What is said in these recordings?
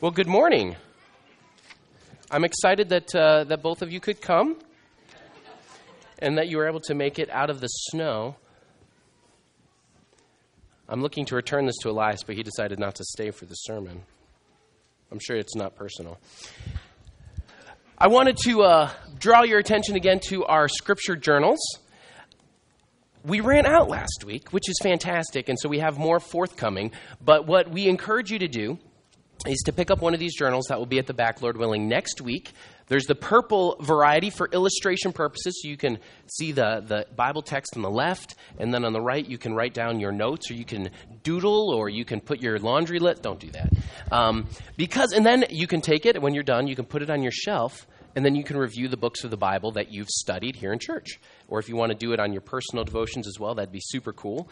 Well, good morning. I'm excited that, uh, that both of you could come and that you were able to make it out of the snow. I'm looking to return this to Elias, but he decided not to stay for the sermon. I'm sure it's not personal. I wanted to uh, draw your attention again to our scripture journals. We ran out last week, which is fantastic, and so we have more forthcoming. But what we encourage you to do is to pick up one of these journals that will be at the back, Lord willing, next week. There's the purple variety for illustration purposes, so you can see the, the Bible text on the left, and then on the right, you can write down your notes, or you can doodle, or you can put your laundry list. Don't do that. Um, because, and then you can take it, and when you're done, you can put it on your shelf, and then you can review the books of the Bible that you've studied here in church. Or if you want to do it on your personal devotions as well, that'd be super cool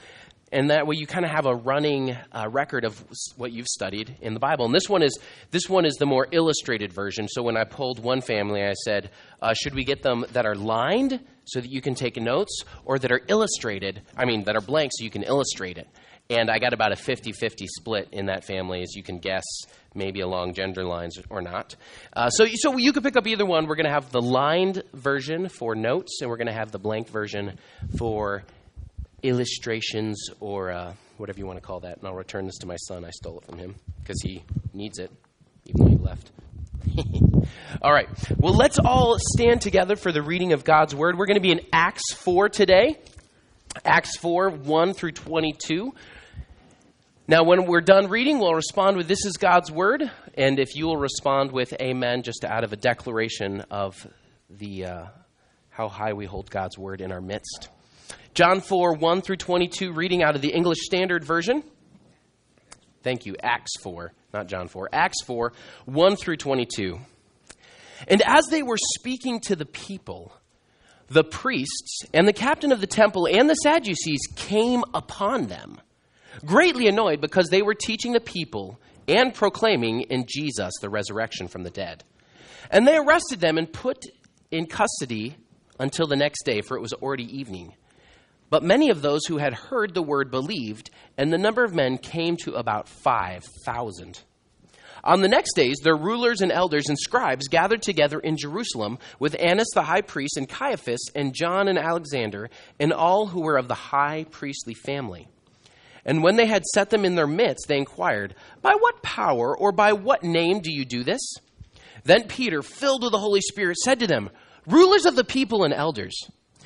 and that way you kind of have a running uh, record of what you've studied in the bible. And this one is this one is the more illustrated version. So when i pulled one family i said uh, should we get them that are lined so that you can take notes or that are illustrated i mean that are blank so you can illustrate it? And i got about a 50-50 split in that family as you can guess maybe along gender lines or not. Uh, so, so you could pick up either one. We're going to have the lined version for notes and we're going to have the blank version for illustrations or uh, whatever you want to call that. And I'll return this to my son. I stole it from him because he needs it, even though he left. all right. Well, let's all stand together for the reading of God's Word. We're going to be in Acts 4 today. Acts 4, 1 through 22. Now, when we're done reading, we'll respond with This is God's Word. And if you will respond with Amen, just out of a declaration of the, uh, how high we hold God's Word in our midst. John 4, 1 through 22, reading out of the English Standard Version. Thank you. Acts 4, not John 4. Acts 4, 1 through 22. And as they were speaking to the people, the priests and the captain of the temple and the Sadducees came upon them, greatly annoyed because they were teaching the people and proclaiming in Jesus the resurrection from the dead. And they arrested them and put in custody until the next day, for it was already evening. But many of those who had heard the word believed, and the number of men came to about 5,000. On the next days, their rulers and elders and scribes gathered together in Jerusalem with Annas the high priest, and Caiaphas, and John and Alexander, and all who were of the high priestly family. And when they had set them in their midst, they inquired, By what power or by what name do you do this? Then Peter, filled with the Holy Spirit, said to them, Rulers of the people and elders,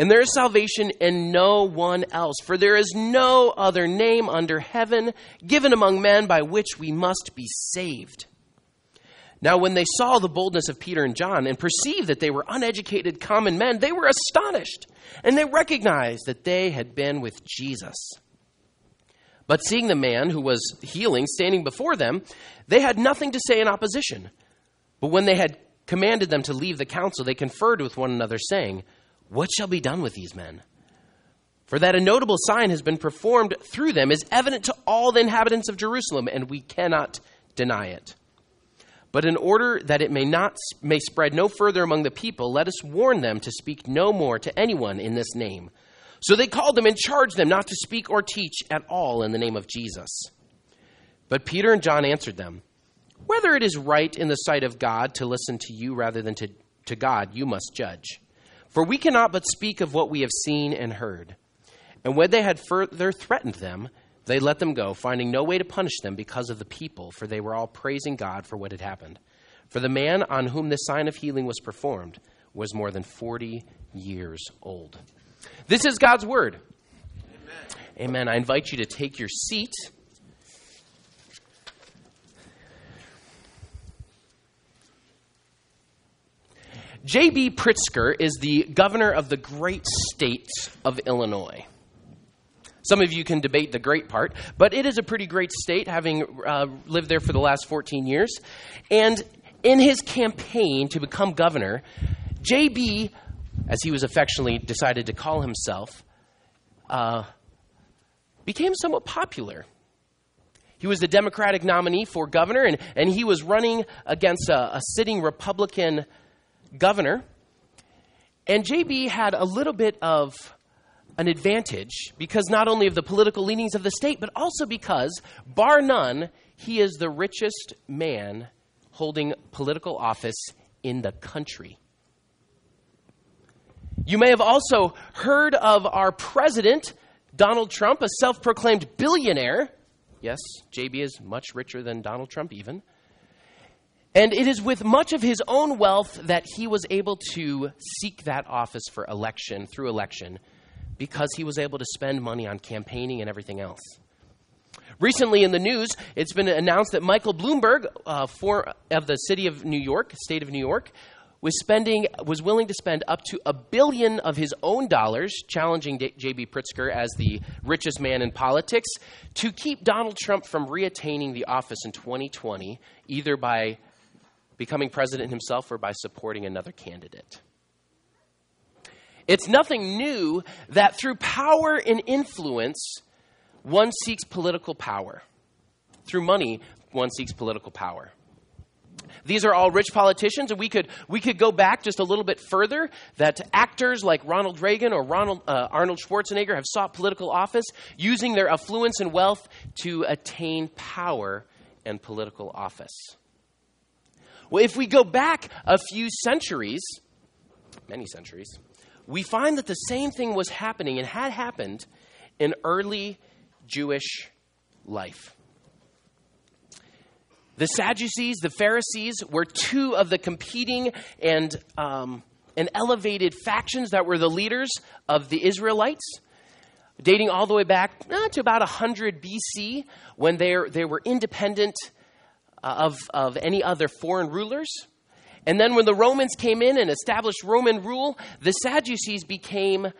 And there is salvation in no one else, for there is no other name under heaven given among men by which we must be saved. Now, when they saw the boldness of Peter and John and perceived that they were uneducated common men, they were astonished, and they recognized that they had been with Jesus. But seeing the man who was healing standing before them, they had nothing to say in opposition. But when they had commanded them to leave the council, they conferred with one another, saying, what shall be done with these men? For that a notable sign has been performed through them is evident to all the inhabitants of Jerusalem, and we cannot deny it. But in order that it may not may spread no further among the people, let us warn them to speak no more to anyone in this name. So they called them and charged them not to speak or teach at all in the name of Jesus. But Peter and John answered them, Whether it is right in the sight of God to listen to you rather than to, to God, you must judge. For we cannot but speak of what we have seen and heard. And when they had further threatened them, they let them go, finding no way to punish them because of the people, for they were all praising God for what had happened. For the man on whom this sign of healing was performed was more than 40 years old. This is God's word. Amen. Amen. I invite you to take your seat. J.B. Pritzker is the governor of the great state of Illinois. Some of you can debate the great part, but it is a pretty great state, having uh, lived there for the last 14 years. And in his campaign to become governor, JB, as he was affectionately decided to call himself, uh, became somewhat popular. He was the Democratic nominee for governor, and, and he was running against a, a sitting Republican governor. And JB had a little bit of an advantage because not only of the political leanings of the state, but also because, bar none, he is the richest man holding political office in the country. You may have also heard of our president, Donald Trump, a self proclaimed billionaire. Yes, JB is much richer than Donald Trump, even. And it is with much of his own wealth that he was able to seek that office for election, through election, because he was able to spend money on campaigning and everything else. Recently in the news, it's been announced that Michael Bloomberg, uh, for, of the city of New York, state of New York, was spending was willing to spend up to a billion of his own dollars, challenging J.B. Pritzker as the richest man in politics, to keep Donald Trump from reattaining the office in 2020, either by becoming president himself or by supporting another candidate. It's nothing new that through power and influence, one seeks political power. Through money, one seeks political power. These are all rich politicians, and we could, we could go back just a little bit further that actors like Ronald Reagan or Ronald, uh, Arnold Schwarzenegger have sought political office using their affluence and wealth to attain power and political office. Well, if we go back a few centuries, many centuries, we find that the same thing was happening and had happened in early Jewish life. The Sadducees, the Pharisees, were two of the competing and, um, and elevated factions that were the leaders of the Israelites, dating all the way back eh, to about 100 BC when they they were independent uh, of, of any other foreign rulers. And then when the Romans came in and established Roman rule, the Sadducees became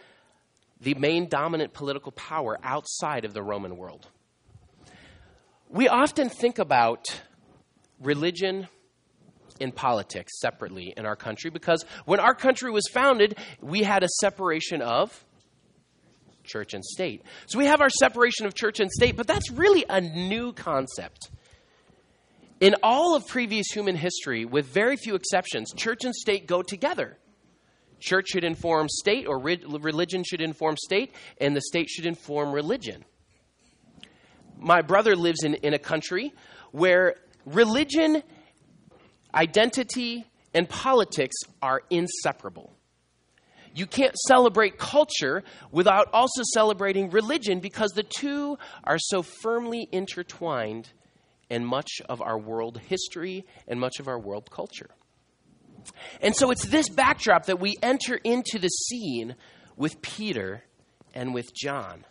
the main dominant political power outside of the Roman world. We often think about religion and politics separately in our country because when our country was founded, we had a separation of church and state. So we have our separation of church and state, but that's really a new concept. In all of previous human history, with very few exceptions, church and state go together. Church should inform state, or religion should inform state, and the state should inform religion. My brother lives in, in a country where religion, identity, and politics are inseparable. You can't celebrate culture without also celebrating religion because the two are so firmly intertwined in much of our world history and much of our world culture. And so it's this backdrop that we enter into the scene with Peter and with John.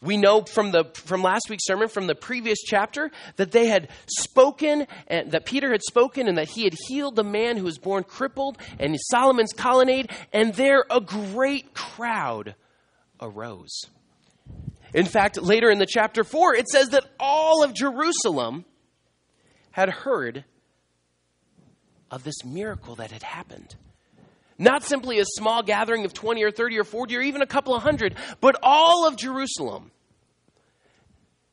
We know from, the, from last week's sermon, from the previous chapter, that they had spoken, and that Peter had spoken, and that he had healed the man who was born crippled in Solomon's colonnade, and there a great crowd arose. In fact, later in the chapter 4, it says that all of Jerusalem had heard of this miracle that had happened. Not simply a small gathering of 20 or 30 or 40 or even a couple of hundred, but all of Jerusalem.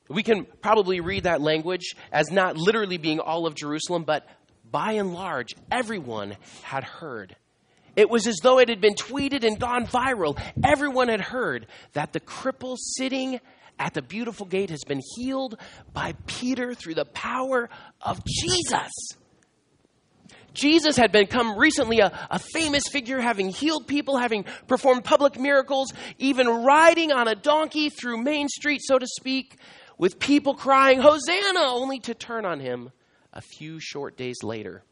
We can probably read that language as not literally being all of Jerusalem, but by and large, everyone had heard. It was as though it had been tweeted and gone viral. Everyone had heard that the cripple sitting at the beautiful gate has been healed by Peter through the power of Jesus. Jesus had become recently a, a, famous figure, having healed people, having performed public miracles, even riding on a donkey through Main Street, so to speak, with people crying, Hosanna, only to turn on him a few short days later.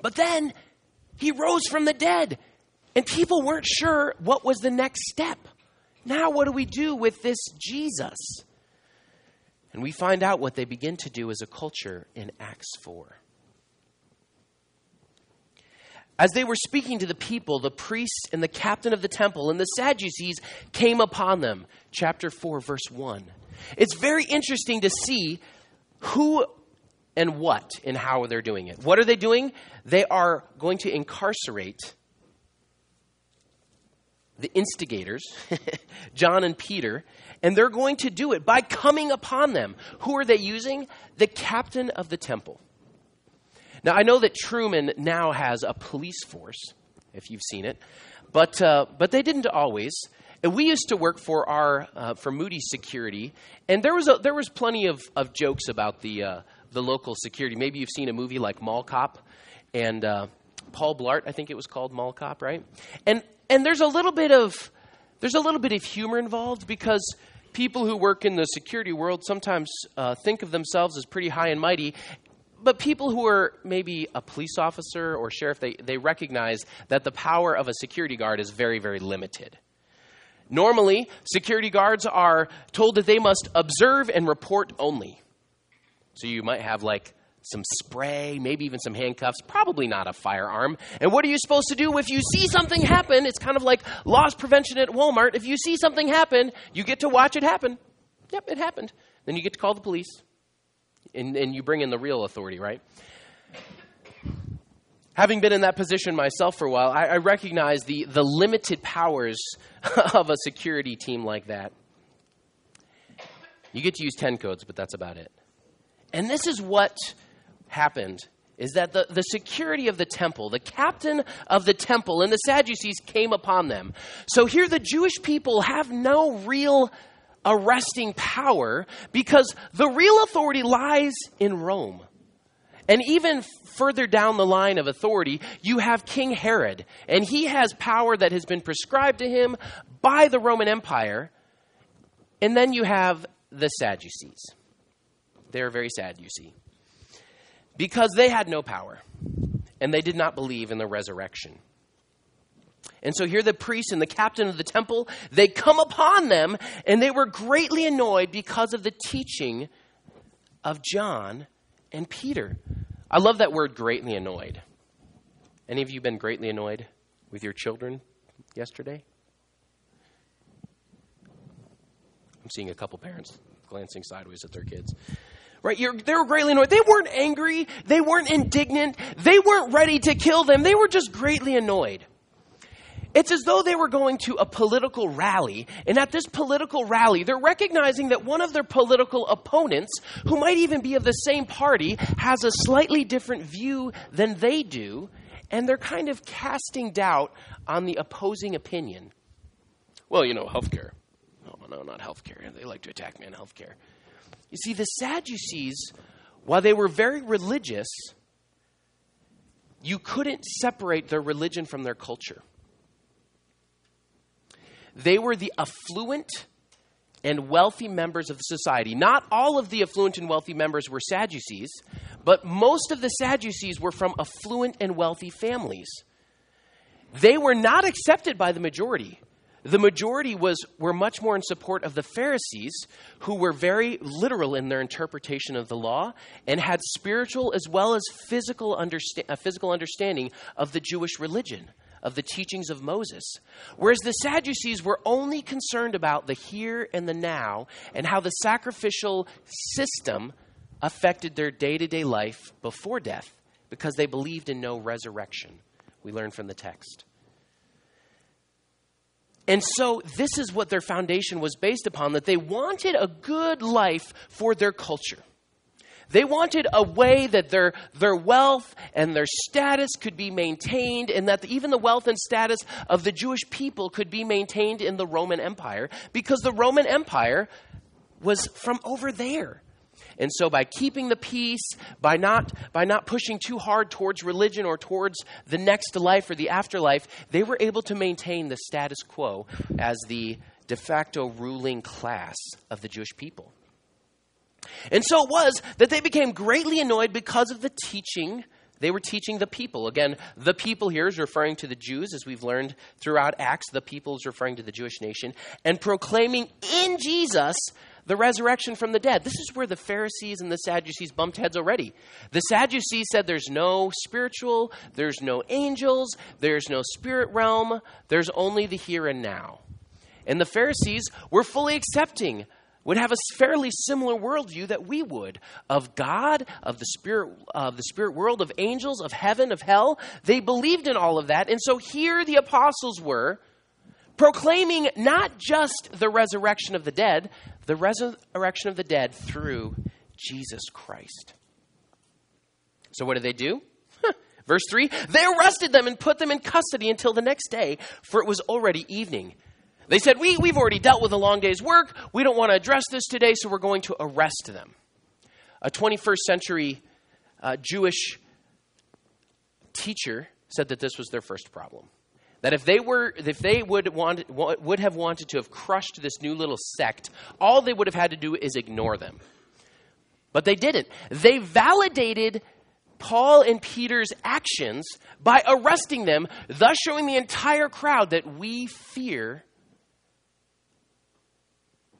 But then he rose from the dead, and people weren't sure what was the next step. Now, what do we do with this Jesus? And we find out what they begin to do as a culture in Acts 4. As they were speaking to the people, the priests and the captain of the temple and the Sadducees came upon them. Chapter 4, verse 1. It's very interesting to see who and what and how they're doing it. What are they doing? They are going to incarcerate the instigators, John and Peter, and they're going to do it by coming upon them. Who are they using? The captain of the temple. Now, I know that Truman now has a police force, if you've seen it, but, uh, but they didn't always. And we used to work for our uh, for Moody's security, and there was a, there was plenty of, of jokes about the uh, the local security. Maybe you've seen a movie like Mall Cop, and uh, Paul Blart, I think it was called Mall Cop, right? And and there's a little bit of there's a little bit of humor involved because people who work in the security world sometimes uh, think of themselves as pretty high and mighty. But people who are maybe a police officer or sheriff, they, they recognize that the power of a security guard is very, very limited. Normally, security guards are told that they must observe and report only. So you might have like some spray, maybe even some handcuffs, probably not a firearm. And what are you supposed to do if you see something happen? It's kind of like loss prevention at Walmart. If you see something happen, you get to watch it happen. Yep, it happened. Then you get to call the police. And, and you bring in the real authority, right? Having been in that position myself for a while, I, I recognize the, the limited powers of a security team like that. You get to use 10 codes, but that's about it. And this is what happened is that the, the security of the temple, the captain of the temple, and the Sadducees came upon them. So here the Jewish people have no real arresting power because the real authority lies in Rome. And even further down the line of authority, you have King Herod, and he has power that has been prescribed to him by the Roman Empire. And then you have the Sadducees. They're very sad, you see because they had no power and they did not believe in the resurrection. And so here the priests and the captain of the temple, they come upon them and they were greatly annoyed because of the teaching of John and Peter. I love that word greatly annoyed. Any of you been greatly annoyed with your children yesterday? I'm seeing a couple parents glancing sideways at their kids right? You're, they were greatly annoyed. They weren't angry. They weren't indignant. They weren't ready to kill them. They were just greatly annoyed. It's as though they were going to a political rally, and at this political rally, they're recognizing that one of their political opponents, who might even be of the same party, has a slightly different view than they do, and they're kind of casting doubt on the opposing opinion. Well, you know, healthcare. No, no, not healthcare. They like to attack me on healthcare. You see, the Sadducees, while they were very religious, you couldn't separate their religion from their culture. They were the affluent and wealthy members of the society. Not all of the affluent and wealthy members were Sadducees, but most of the Sadducees were from affluent and wealthy families. They were not accepted by the majority the majority was, were much more in support of the Pharisees, who were very literal in their interpretation of the law and had spiritual as well as physical, understa- physical understanding of the Jewish religion, of the teachings of Moses. Whereas the Sadducees were only concerned about the here and the now and how the sacrificial system affected their day to day life before death because they believed in no resurrection. We learn from the text. And so, this is what their foundation was based upon that they wanted a good life for their culture. They wanted a way that their, their wealth and their status could be maintained, and that even the wealth and status of the Jewish people could be maintained in the Roman Empire, because the Roman Empire was from over there. And so by keeping the peace, by not, by not pushing too hard towards religion or towards the next life or the afterlife, they were able to maintain the status quo as the de facto ruling class of the Jewish people. And so it was that they became greatly annoyed because of the teaching they were teaching the people. Again, the people here is referring to the Jews, as we've learned throughout Acts. The people is referring to the Jewish nation, and proclaiming in Jesus the resurrection from the dead. This is where the Pharisees and the Sadducees bumped heads already. The Sadducees said there's no spiritual, there's no angels, there's no spirit realm, there's only the here and now. And the Pharisees were fully accepting would have a fairly similar worldview that we would of God, of the spirit, of the spirit world, of angels, of heaven, of hell. They believed in all of that, and so here the apostles were proclaiming not just the resurrection of the dead, the resurrection of the dead through Jesus Christ. So what did they do? Verse 3 They arrested them and put them in custody until the next day, for it was already evening. They said, we, We've already dealt with a long day's work. We don't want to address this today, so we're going to arrest them. A 21st century uh, Jewish teacher said that this was their first problem. That if they were, if they would want, would have wanted to have crushed this new little sect, all they would have had to do is ignore them. But they didn't. They validated Paul and Peter's actions by arresting them, thus showing the entire crowd that we fear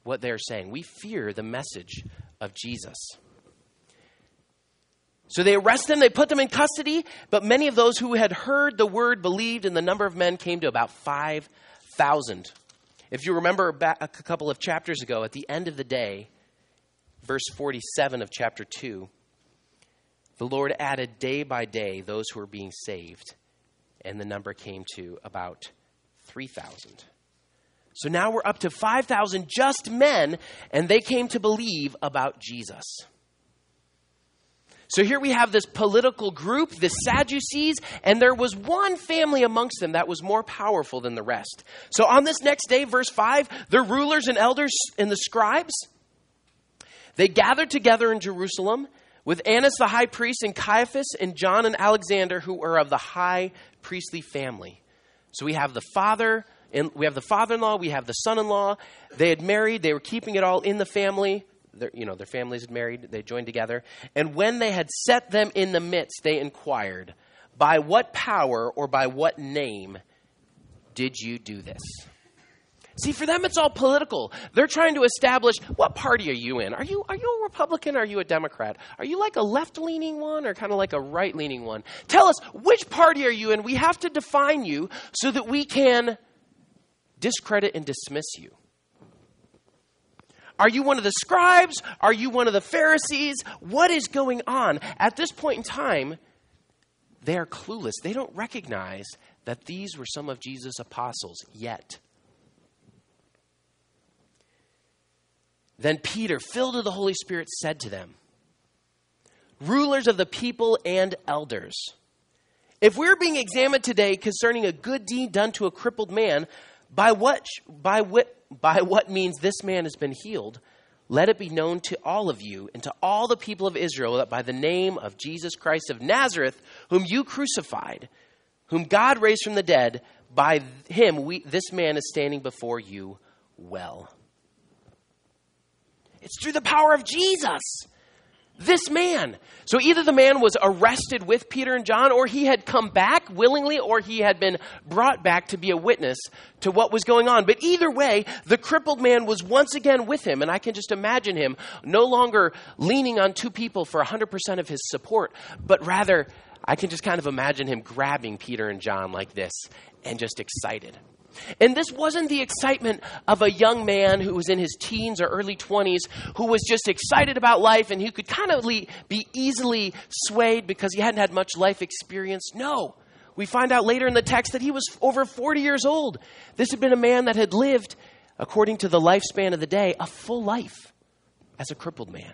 what they're saying. We fear the message of Jesus. So they arrest them, they put them in custody, but many of those who had heard the word believed, and the number of men came to about 5,000. If you remember back a couple of chapters ago, at the end of the day, verse 47 of chapter 2, the Lord added day by day those who were being saved, and the number came to about 3,000. So now we're up to 5,000 just men, and they came to believe about Jesus. So here we have this political group, the Sadducees, and there was one family amongst them that was more powerful than the rest. So on this next day, verse 5, the rulers and elders and the scribes, they gathered together in Jerusalem with Annas the high priest and Caiaphas and John and Alexander, who were of the high priestly family. So we have the father, and we have the father-in-law, we have the son-in-law. They had married, they were keeping it all in the family. Their, you know, their families had married, they joined together. And when they had set them in the midst, they inquired, By what power or by what name did you do this? See, for them, it's all political. They're trying to establish what party are you in? Are you, are you a Republican are you a Democrat? Are you like a left leaning one or kind of like a right leaning one? Tell us, which party are you in? We have to define you so that we can discredit and dismiss you. Are you one of the scribes? Are you one of the Pharisees? What is going on? At this point in time, they are clueless. They don't recognize that these were some of Jesus' apostles yet. Then Peter, filled with the Holy Spirit, said to them, Rulers of the people and elders, if we're being examined today concerning a good deed done to a crippled man, by what, by what, by what means this man has been healed, let it be known to all of you and to all the people of Israel that by the name of Jesus Christ of Nazareth, whom you crucified, whom God raised from the dead, by him we, this man is standing before you well. It's through the power of Jesus. This man. So either the man was arrested with Peter and John, or he had come back willingly, or he had been brought back to be a witness to what was going on. But either way, the crippled man was once again with him, and I can just imagine him no longer leaning on two people for 100% of his support, but rather, I can just kind of imagine him grabbing Peter and John like this and just excited. And this wasn't the excitement of a young man who was in his teens or early 20s who was just excited about life and who could kind of be easily swayed because he hadn't had much life experience. No. We find out later in the text that he was over 40 years old. This had been a man that had lived, according to the lifespan of the day, a full life as a crippled man.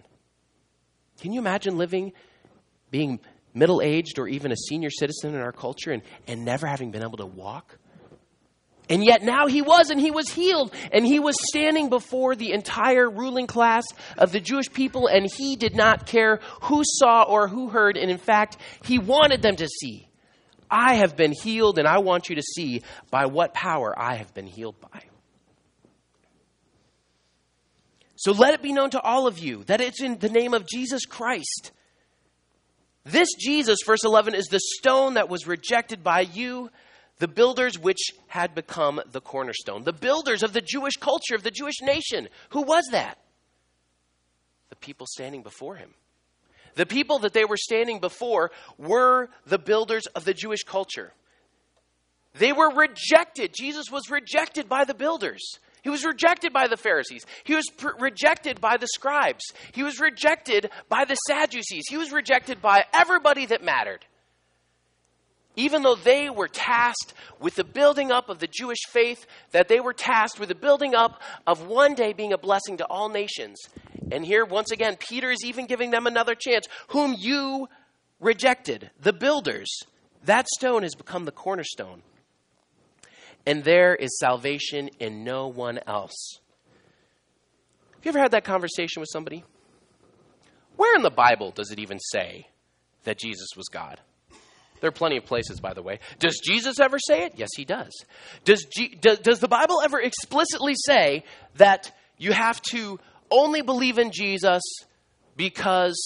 Can you imagine living, being middle aged or even a senior citizen in our culture and, and never having been able to walk? And yet now he was, and he was healed, and he was standing before the entire ruling class of the Jewish people, and he did not care who saw or who heard, and in fact, he wanted them to see. I have been healed, and I want you to see by what power I have been healed by. So let it be known to all of you that it's in the name of Jesus Christ. This Jesus, verse 11, is the stone that was rejected by you the builders which had become the cornerstone, the builders of the Jewish culture, of the Jewish nation. Who was that? The people standing before him. The people that they were standing before were the builders of the Jewish culture. They were rejected. Jesus was rejected by the builders. He was rejected by the Pharisees. He was pr- rejected by the scribes. He was rejected by the Sadducees. He was rejected by everybody that mattered. Even though they were tasked with the building up of the Jewish faith, that they were tasked with the building up of one day being a blessing to all nations. And here, once again, Peter is even giving them another chance. Whom you rejected, the builders, that stone has become the cornerstone and there is salvation in no one else. Have you ever had that conversation with somebody? Where in the Bible does it even say that Jesus was God? There are plenty of places, by the way. Does Jesus ever say it? Yes, he does. Does, G- does, does the Bible ever explicitly say that you have to only believe in Jesus because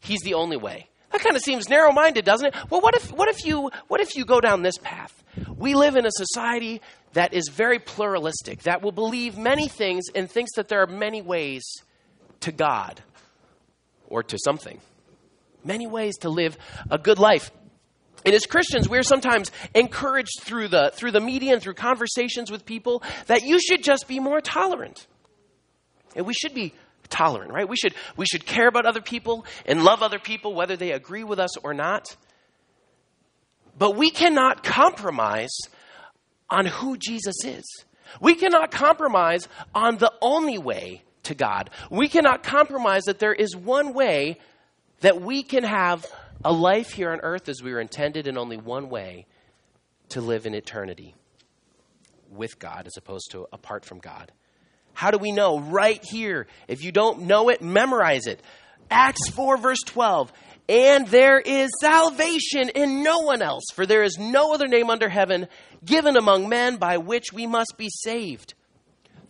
he's the only way? That kind of seems narrow-minded, doesn't it? Well, what if, what if, you, what if you go down this path? We live in a society that is very pluralistic, that will believe many things and thinks that there are many ways to God or to something. Many ways to live a good life. And as Christians, we're sometimes encouraged through the, through the media and through conversations with people that you should just be more tolerant. And we should be tolerant, right? We should, we should care about other people and love other people, whether they agree with us or not. But we cannot compromise on who Jesus is. We cannot compromise on the only way to God. We cannot compromise that there is one way that we can have a life here on earth as we were intended, in only one way to live in eternity with God as opposed to apart from God. How do we know? Right here. If you don't know it, memorize it. Acts 4, verse 12. And there is salvation in no one else, for there is no other name under heaven given among men by which we must be saved.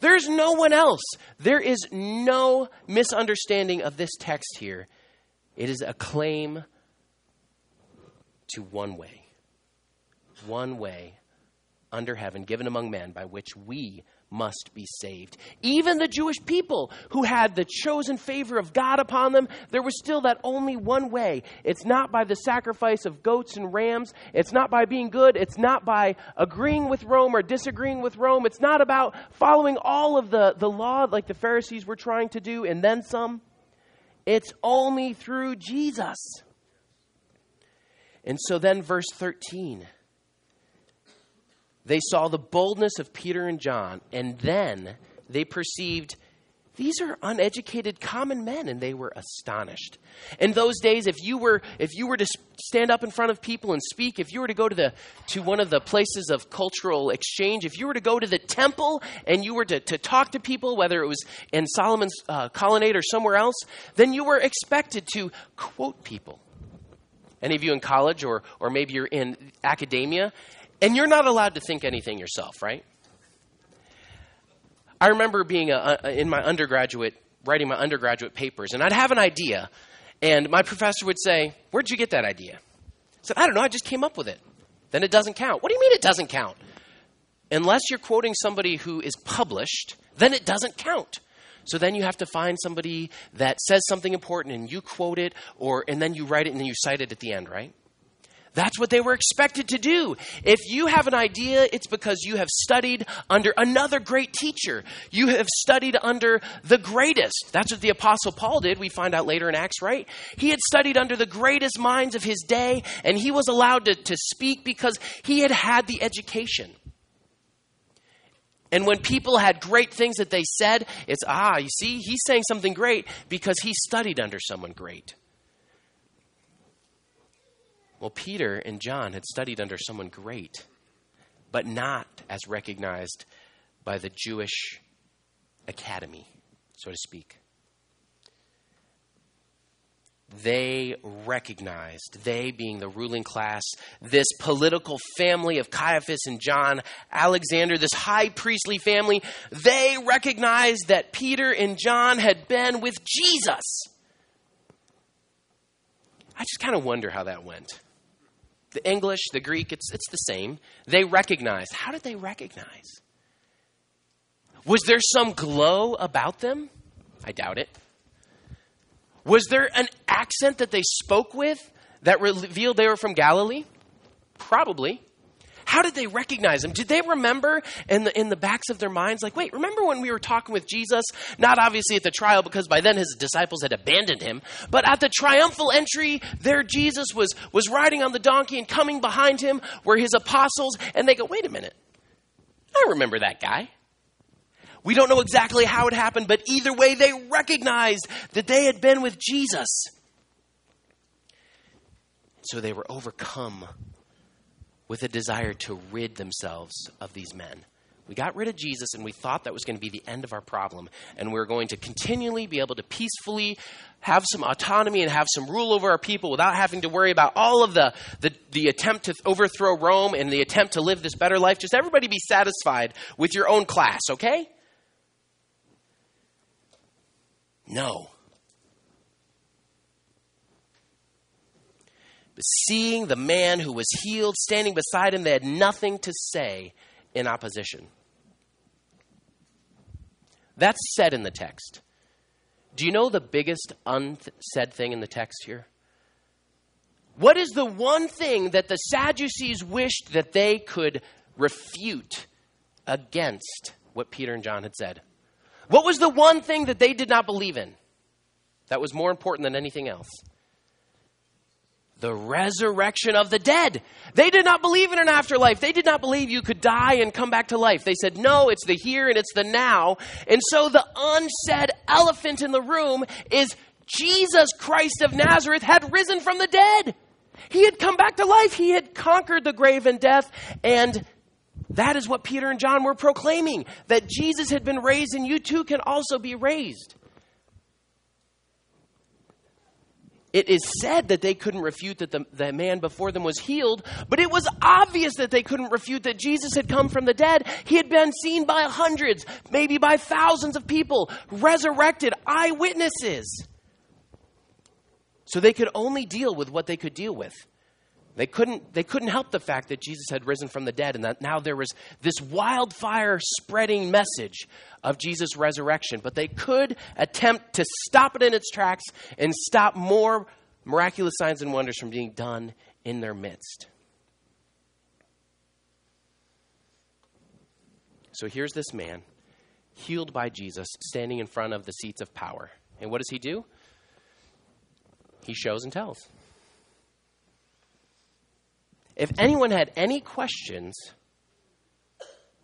There's no one else. There is no misunderstanding of this text here. It is a claim to one way. One way under heaven given among men by which we must be saved. Even the Jewish people who had the chosen favor of God upon them, there was still that only one way. It's not by the sacrifice of goats and rams. It's not by being good. It's not by agreeing with Rome or disagreeing with Rome. It's not about following all of the, the law like the Pharisees were trying to do and then some. It's only through Jesus. And so then, verse 13 they saw the boldness of Peter and John, and then they perceived these are uneducated common men and they were astonished. In those days if you were if you were to stand up in front of people and speak if you were to go to the to one of the places of cultural exchange if you were to go to the temple and you were to, to talk to people whether it was in solomon's uh, colonnade or somewhere else then you were expected to quote people any of you in college or or maybe you're in academia and you're not allowed to think anything yourself, right? I remember being a, a, in my undergraduate, writing my undergraduate papers, and I'd have an idea, and my professor would say, Where'd you get that idea? I said, I don't know, I just came up with it. Then it doesn't count. What do you mean it doesn't count? Unless you're quoting somebody who is published, then it doesn't count. So then you have to find somebody that says something important and you quote it, or and then you write it and then you cite it at the end, right? That's what they were expected to do. If you have an idea, it's because you have studied under another great teacher. You have studied under the greatest. That's what the Apostle Paul did. We find out later in Acts, right? He had studied under the greatest minds of his day, and he was allowed to, to speak because he had had the education. And when people had great things that they said, it's, ah, you see, he's saying something great because he studied under someone great. Well, Peter and John had studied under someone great, but not as recognized by the Jewish academy, so to speak. They recognized, they being the ruling class, this political family of Caiaphas and John, Alexander, this high priestly family, they recognized that Peter and John had been with Jesus. I just kind of wonder how that went the English, the Greek, it's, it's the same. They recognized. How did they recognize? Was there some glow about them? I doubt it. Was there an accent that they spoke with that revealed they were from Galilee? Probably. How did they recognize him? Did they remember in the, in the backs of their minds, like, wait, remember when we were talking with Jesus? Not obviously at the trial, because by then his disciples had abandoned him, but at the triumphal entry, there Jesus was, was riding on the donkey and coming behind him were his apostles, and they go, wait a minute. I remember that guy. We don't know exactly how it happened, but either way, they recognized that they had been with Jesus. So they were overcome with a desire to rid themselves of these men. We got rid of Jesus and we thought that was going to be the end of our problem. And we we're going to continually be able to peacefully have some autonomy and have some rule over our people without having to worry about all of the, the, the attempt to overthrow Rome and the attempt to live this better life. Just everybody be satisfied with your own class, okay? No. But seeing the man who was healed standing beside him, they had nothing to say in opposition. That's said in the text. Do you know the biggest unsaid thing in the text here? What is the one thing that the Sadducees wished that they could refute against what Peter and John had said? What was the one thing that they did not believe in that was more important than anything else? the resurrection of the dead. They did not believe in an afterlife. They did not believe you could die and come back to life. They said, no, it's the here and it's the now. And so the unsaid elephant in the room is Jesus Christ of Nazareth had risen from the dead. He had come back to life. He had conquered the grave and death. And that is what Peter and John were proclaiming that Jesus had been raised and you too can also be raised. it is said that they couldn't refute that the, the man before them was healed, but it was obvious that they couldn't refute that Jesus had come from the dead. He had been seen by hundreds, maybe by thousands of people, resurrected, eyewitnesses. So they could only deal with what they could deal with. They couldn't, they couldn't help the fact that Jesus had risen from the dead and that now there was this wildfire spreading message of Jesus' resurrection. But they could attempt to stop it in its tracks and stop more miraculous signs and wonders from being done in their midst. So here's this man, healed by Jesus, standing in front of the seats of power. And what does he do? He shows and tells. If anyone had any questions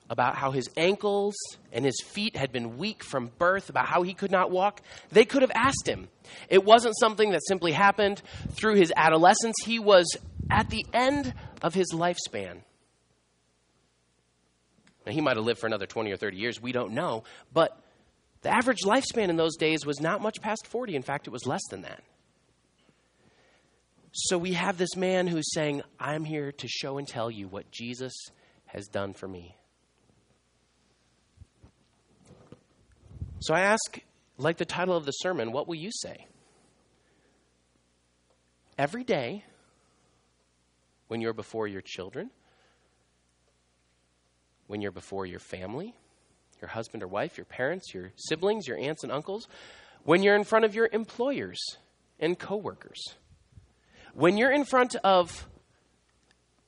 about how his ankles and his feet had been weak from birth, about how he could not walk, they could have asked him. It wasn't something that simply happened through his adolescence. He was at the end of his lifespan. Now, he might have lived for another 20 or 30 years. We don't know. But the average lifespan in those days was not much past 40. In fact, it was less than that. So we have this man who's saying, I'm here to show and tell you what Jesus has done for me. So I ask, like the title of the sermon, what will you say? Every day, when you're before your children, when you're before your family, your husband or wife, your parents, your siblings, your aunts and uncles, when you're in front of your employers and coworkers when you're in front of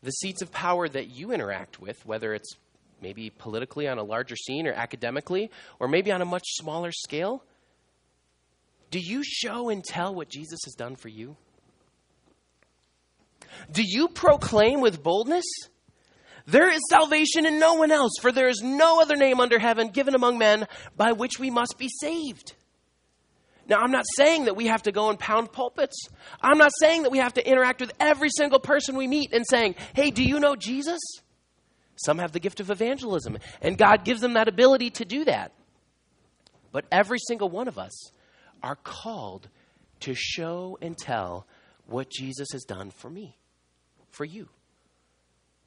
the seats of power that you interact with, whether it's maybe politically on a larger scene or academically, or maybe on a much smaller scale, do you show and tell what Jesus has done for you? Do you proclaim with boldness? There is salvation in no one else, for there is no other name under heaven given among men by which we must be saved. Now, I'm not saying that we have to go and pound pulpits. I'm not saying that we have to interact with every single person we meet and saying, hey, do you know Jesus? Some have the gift of evangelism, and God gives them that ability to do that. But every single one of us are called to show and tell what Jesus has done for me, for you.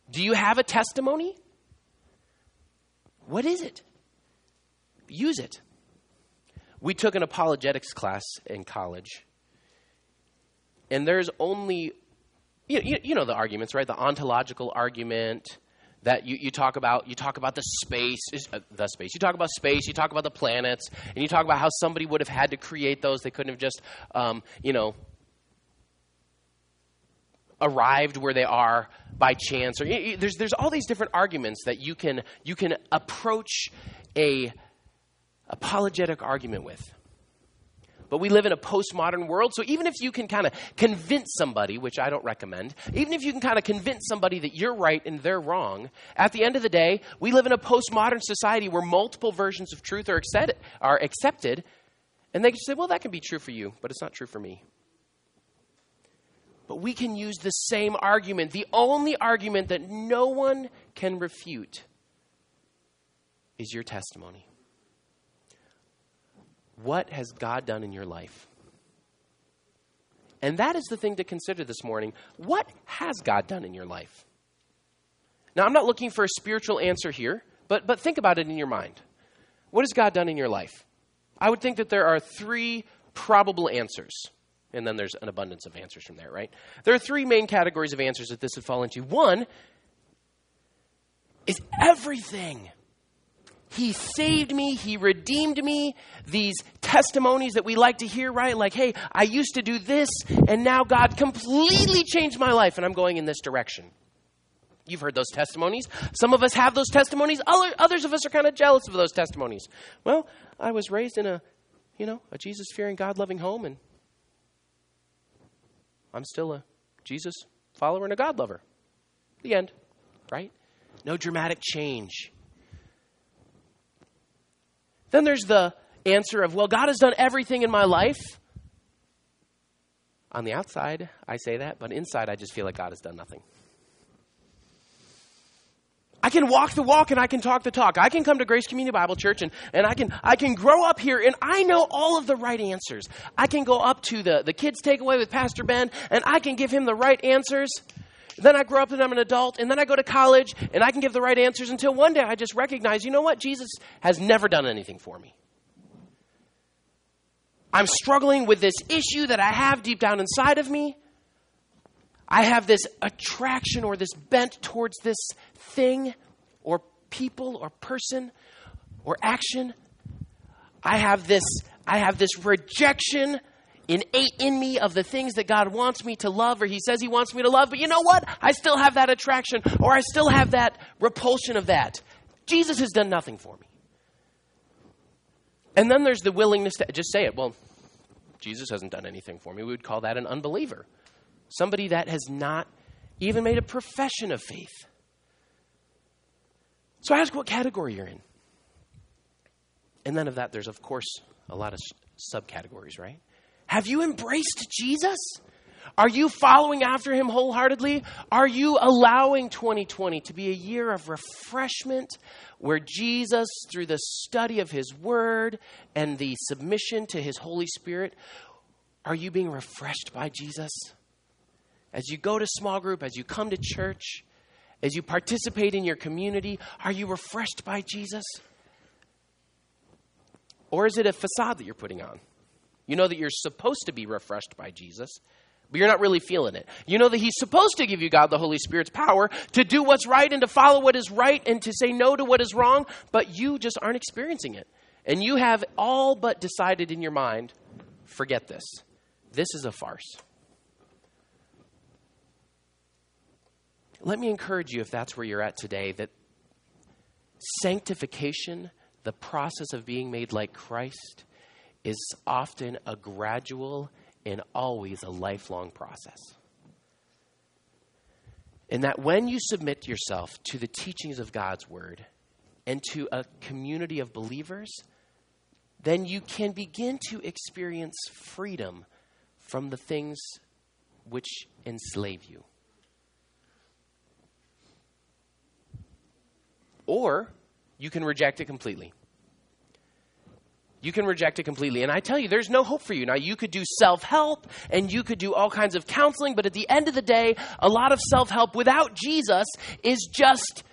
Do you have a testimony? What is it? Use it. We took an apologetics class in college, and there's only, you, you, you know the arguments, right? The ontological argument that you, you talk about you talk about the space uh, the space you talk about space you talk about the planets and you talk about how somebody would have had to create those they couldn't have just um, you know arrived where they are by chance. Or there's there's all these different arguments that you can you can approach a apologetic argument with. But we live in a postmodern world, so even if you can kind of convince somebody, which I don't recommend, even if you can kind of convince somebody that you're right and they're wrong, at the end of the day, we live in a postmodern society where multiple versions of truth are, accepted, are accepted, and they can say, well, that can be true for you, but it's not true for me. But we can use the same argument, the only argument that no one can refute is your testimony. What has God done in your life? And that is the thing to consider this morning. What has God done in your life? Now, I'm not looking for a spiritual answer here, but, but think about it in your mind. What has God done in your life? I would think that there are three probable answers. And then there's an abundance of answers from there, right? There are three main categories of answers that this would fall into. One is everything. He saved me. He redeemed me. These testimonies that we like to hear, right? Like, hey, I used to do this, and now God completely changed my life, and I'm going in this direction. You've heard those testimonies. Some of us have those testimonies. Other, others of us are kind of jealous of those testimonies. Well, I was raised in a, you know, a Jesus fearing, God loving home, and I'm still a Jesus follower and a God lover. The end, right? No dramatic change. Then there's the answer of, well, God has done everything in my life. On the outside, I say that, but inside, I just feel like God has done nothing. I can walk the walk and I can talk the talk. I can come to Grace Community Bible Church and, and I can I can grow up here and I know all of the right answers. I can go up to the, the kids takeaway with Pastor Ben and I can give him the right answers. Then I grow up and I'm an adult, and then I go to college and I can give the right answers until one day I just recognize, you know what? Jesus has never done anything for me. I'm struggling with this issue that I have deep down inside of me. I have this attraction or this bent towards this thing or people or person or action. I have this I have this rejection innate in me of the things that God wants me to love or He says He wants me to love. But you know what? I still have that attraction or I still have that repulsion of that. Jesus has done nothing for me. And then there's the willingness to just say it. Well, Jesus hasn't done anything for me. We would call that an unbeliever. Somebody that has not even made a profession of faith. So I ask what category you're in. And then of that, there's, of course, a lot of subcategories, right? Have you embraced Jesus? Are you following after him wholeheartedly? Are you allowing 2020 to be a year of refreshment where Jesus, through the study of his word and the submission to his Holy Spirit, are you being refreshed by Jesus? As you go to small group, as you come to church, as you participate in your community, are you refreshed by Jesus? Or is it a facade that you're putting on? You know that you're supposed to be refreshed by Jesus, but you're not really feeling it. You know that He's supposed to give you, God, the Holy Spirit's power to do what's right and to follow what is right and to say no to what is wrong, but you just aren't experiencing it. And you have all but decided in your mind forget this. This is a farce. Let me encourage you, if that's where you're at today, that sanctification, the process of being made like Christ, is often a gradual and always a lifelong process. And that when you submit yourself to the teachings of God's Word and to a community of believers, then you can begin to experience freedom from the things which enslave you. Or you can reject it completely you can reject it completely. And I tell you, there's no hope for you. Now, you could do self help and you could do all kinds of counseling, but at the end of the day, a lot of self help without Jesus is just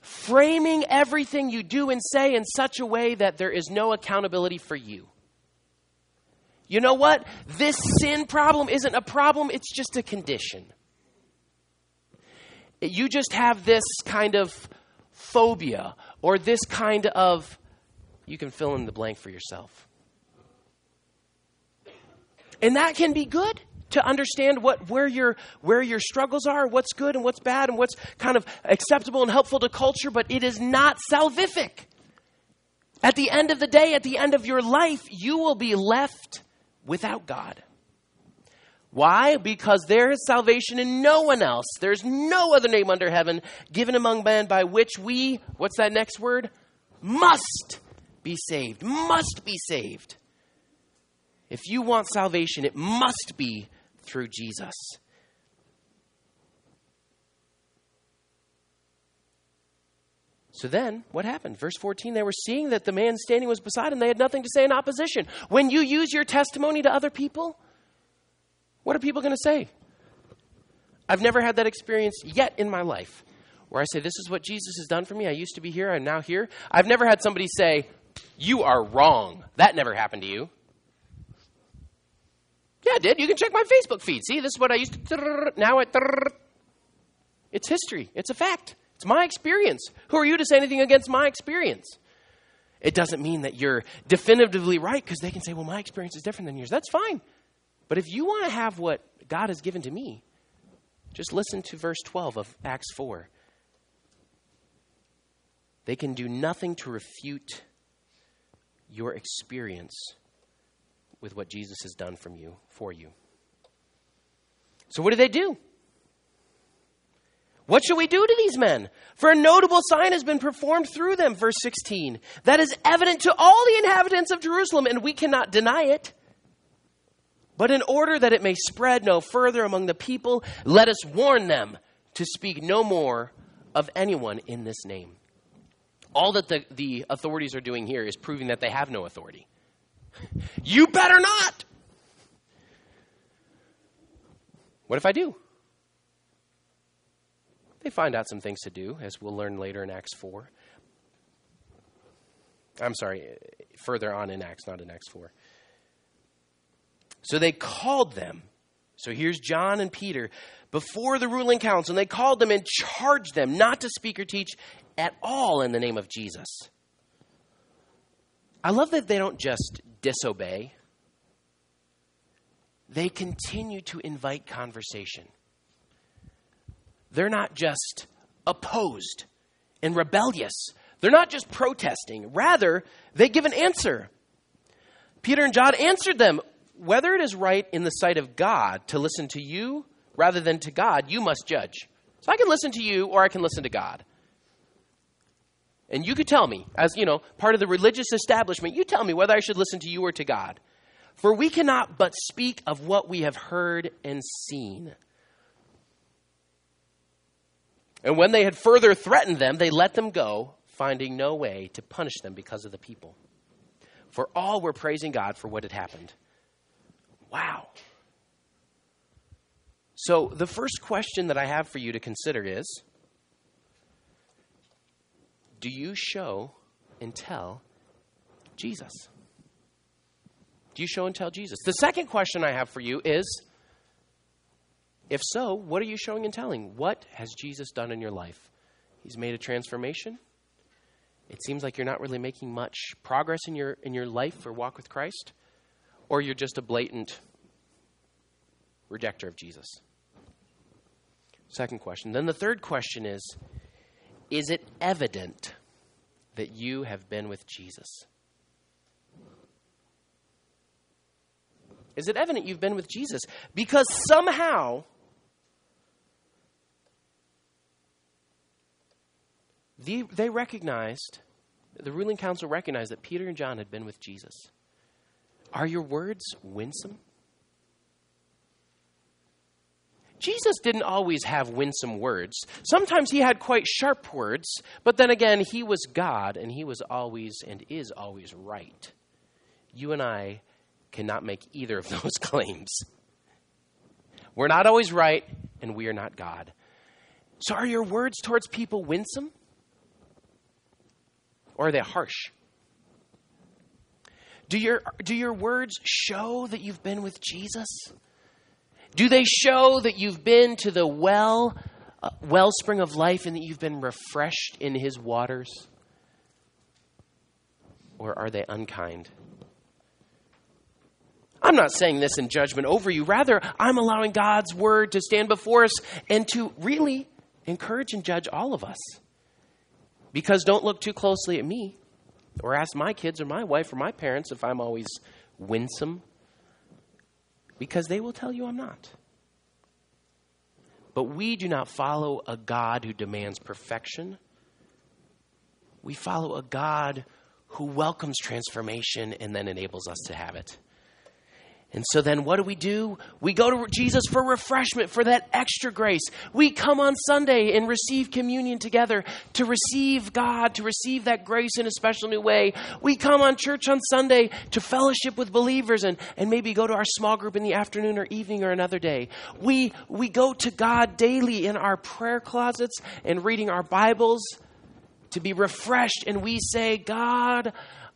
framing everything you do and say in such a way that there is no accountability for you. You know what? This sin problem isn't a problem, it's just a condition. You just have this kind of phobia or this kind of you can fill in the blank for yourself. And that can be good to understand what where your where your struggles are, what's good and what's bad, and what's kind of acceptable and helpful to culture, but it is not salvific. At the end of the day, at the end of your life, you will be left without God. Why? Because there is salvation in no one else. There's no other name under heaven given among men by which we, what's that next word? Must be saved. Must be saved. If you want salvation, it must be through Jesus. So then, what happened? Verse 14, they were seeing that the man standing was beside them. They had nothing to say in opposition. When you use your testimony to other people, what are people going to say? I've never had that experience yet in my life where I say, This is what Jesus has done for me. I used to be here, I'm now here. I've never had somebody say, You are wrong. That never happened to you. Yeah, it did. You can check my Facebook feed. See, this is what I used to. Now it. It's history. It's a fact. It's my experience. Who are you to say anything against my experience? It doesn't mean that you're definitively right because they can say, well, my experience is different than yours. That's fine. But if you want to have what God has given to me, just listen to verse 12 of Acts 4. They can do nothing to refute your experience with what Jesus has done from you for you. So what do they do? What shall we do to these men? For a notable sign has been performed through them, verse 16. That is evident to all the inhabitants of Jerusalem, and we cannot deny it. But in order that it may spread no further among the people, let us warn them to speak no more of anyone in this name. All that the, the authorities are doing here is proving that they have no authority. You better not! What if I do? They find out some things to do, as we'll learn later in Acts 4. I'm sorry, further on in Acts, not in Acts 4. So they called them. So here's John and Peter before the ruling council, and they called them and charged them not to speak or teach at all in the name of Jesus. I love that they don't just disobey, they continue to invite conversation. They're not just opposed and rebellious. They're not just protesting. Rather, they give an answer. Peter and John answered them whether it is right in the sight of God to listen to you rather than to God, you must judge. So I can listen to you or I can listen to God. And you could tell me, as you know, part of the religious establishment, you tell me whether I should listen to you or to God. For we cannot but speak of what we have heard and seen. And when they had further threatened them, they let them go, finding no way to punish them because of the people. For all were praising God for what had happened. Wow. So, the first question that I have for you to consider is Do you show and tell Jesus? Do you show and tell Jesus? The second question I have for you is If so, what are you showing and telling? What has Jesus done in your life? He's made a transformation. It seems like you're not really making much progress in your in your life or walk with Christ or you're just a blatant rejecter of Jesus? Second question. Then the third question is Is it evident that you have been with Jesus? Is it evident you've been with Jesus? Because somehow the, they recognized, the ruling council recognized that Peter and John had been with Jesus. Are your words winsome? Jesus didn't always have winsome words. Sometimes he had quite sharp words, but then again, he was God and he was always and is always right. You and I cannot make either of those claims. We're not always right, and we are not God. So, are your words towards people winsome? Or are they harsh? Do your, do your words show that you've been with Jesus? Do they show that you've been to the well, uh, wellspring of life and that you've been refreshed in his waters? Or are they unkind? I'm not saying this in judgment over you. Rather, I'm allowing God's word to stand before us and to really encourage and judge all of us. Because don't look too closely at me or ask my kids or my wife or my parents if I'm always winsome, because they will tell you I'm not. But we do not follow a God who demands perfection. We follow a God who welcomes transformation and then enables us to have it. And so then what do we do? We go to Jesus for refreshment, for that extra grace. We come on Sunday and receive communion together to receive God, to receive that grace in a special new way. We come on church on Sunday to fellowship with believers and, and maybe go to our small group in the afternoon or evening or another day. We, we go to God daily in our prayer closets and reading our Bibles to be refreshed. And we say, God,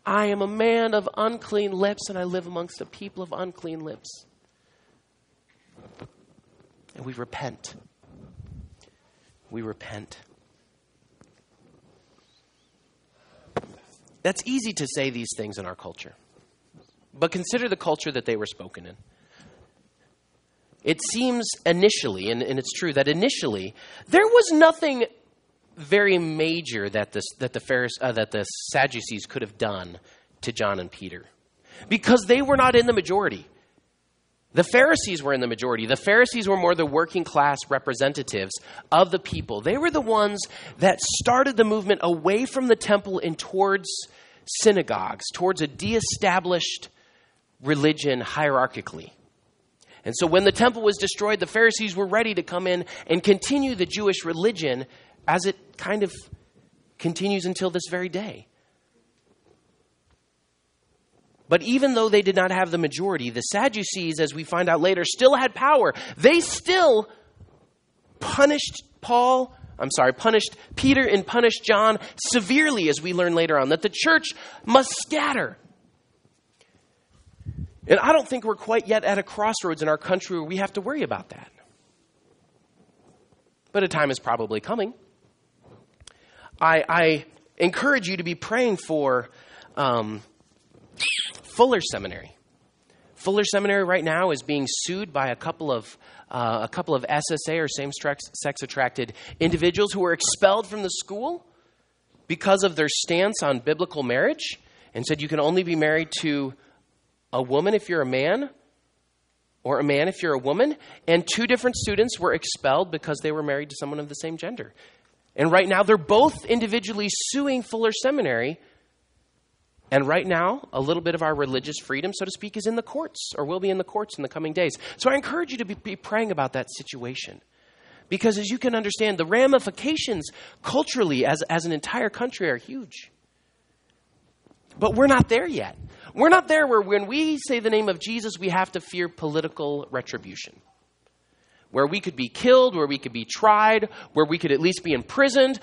I am a man of unclean lips, and I live amongst a people of unclean lips. And we repent. We repent. That's easy to say these things in our culture. But consider the culture that they were spoken in. It seems initially, and, and it's true that initially, there was nothing very major that, this, that, the Pharisees, uh, that the Sadducees could have done to John and Peter because they were not in the majority. The Pharisees were in the majority. The Pharisees were more the working class representatives of the people. They were the ones that started the movement away from the temple and towards synagogues, towards a de established religion hierarchically. And so when the temple was destroyed, the Pharisees were ready to come in and continue the Jewish religion as it kind of continues until this very day. But even though they did not have the majority, the Sadducees, as we find out later, still had power. They still punished Paul, I'm sorry, punished Peter and punished John severely, as we learn later on, that the church must scatter. And I don't think we're quite yet at a crossroads in our country where we have to worry about that. But a time is probably coming. I, I encourage you to be praying for um, Fuller Seminary. Fuller Seminary right now is being sued by a couple of uh, a couple of SSA or same-sex attracted individuals who were expelled from the school because of their stance on biblical marriage and said you can only be married to a woman if you're a man or a man if you're a woman. And two different students were expelled because they were married to someone of the same gender. And right now, they're both individually suing Fuller Seminary. And right now, a little bit of our religious freedom, so to speak, is in the courts or will be in the courts in the coming days. So I encourage you to be, be praying about that situation. Because as you can understand, the ramifications culturally as, as an entire country are huge. But we're not there yet. We're not there where when we say the name of Jesus, we have to fear political retribution where we could be killed, where we could be tried, where we could at least be imprisoned,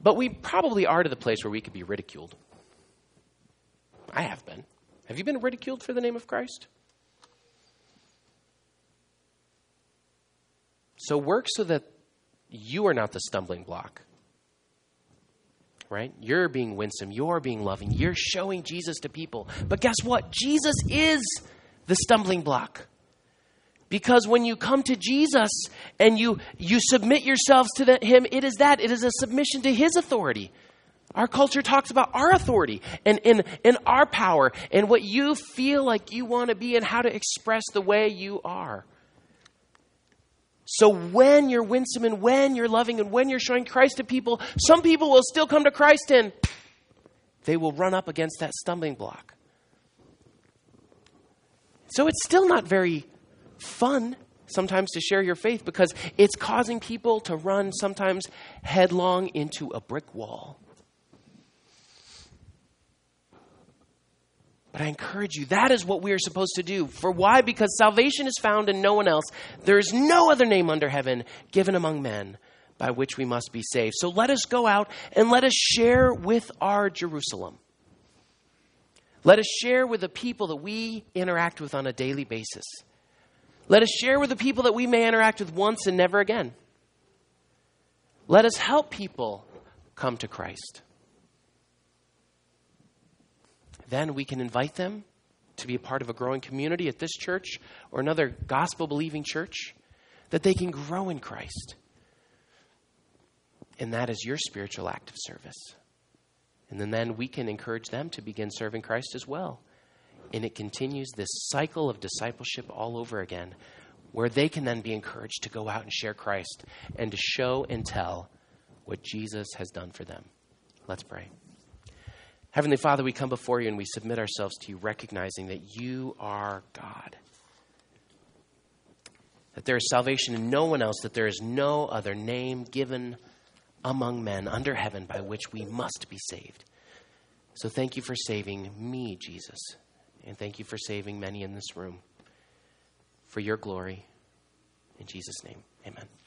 but we probably are to the place where we could be ridiculed. I have been. Have you been ridiculed for the name of Christ? So work so that you are not the stumbling block. Right? You're being winsome. You're being loving. You're showing Jesus to people. But guess what? Jesus is the stumbling block. Because when you come to Jesus and you, you submit yourselves to the, Him, it is that. It is a submission to His authority. Our culture talks about our authority and, and, and our power and what you feel like you want to be and how to express the way you are. So when you're winsome and when you're loving and when you're showing Christ to people, some people will still come to Christ and they will run up against that stumbling block. So it's still not very fun sometimes to share your faith because it's causing people to run sometimes headlong into a brick wall. But I encourage you, that is what we are supposed to do. For why? Because salvation is found in no one else. There is no other name under heaven given among men by which we must be saved. So let us go out and let us share with our Jerusalem. Let us share with the people that we interact with on a daily basis. Let us share with the people that we may interact with once and never again. Let us help people come to Christ. Then we can invite them to be a part of a growing community at this church or another gospel believing church, that they can grow in Christ. And that is your spiritual act of service. And then, then we can encourage them to begin serving Christ as well. And it continues this cycle of discipleship all over again, where they can then be encouraged to go out and share Christ and to show and tell what Jesus has done for them. Let's pray. Heavenly Father, we come before you and we submit ourselves to you, recognizing that you are God. That there is salvation in no one else, that there is no other name given among men under heaven by which we must be saved. So thank you for saving me, Jesus. And thank you for saving many in this room. For your glory. In Jesus' name, amen.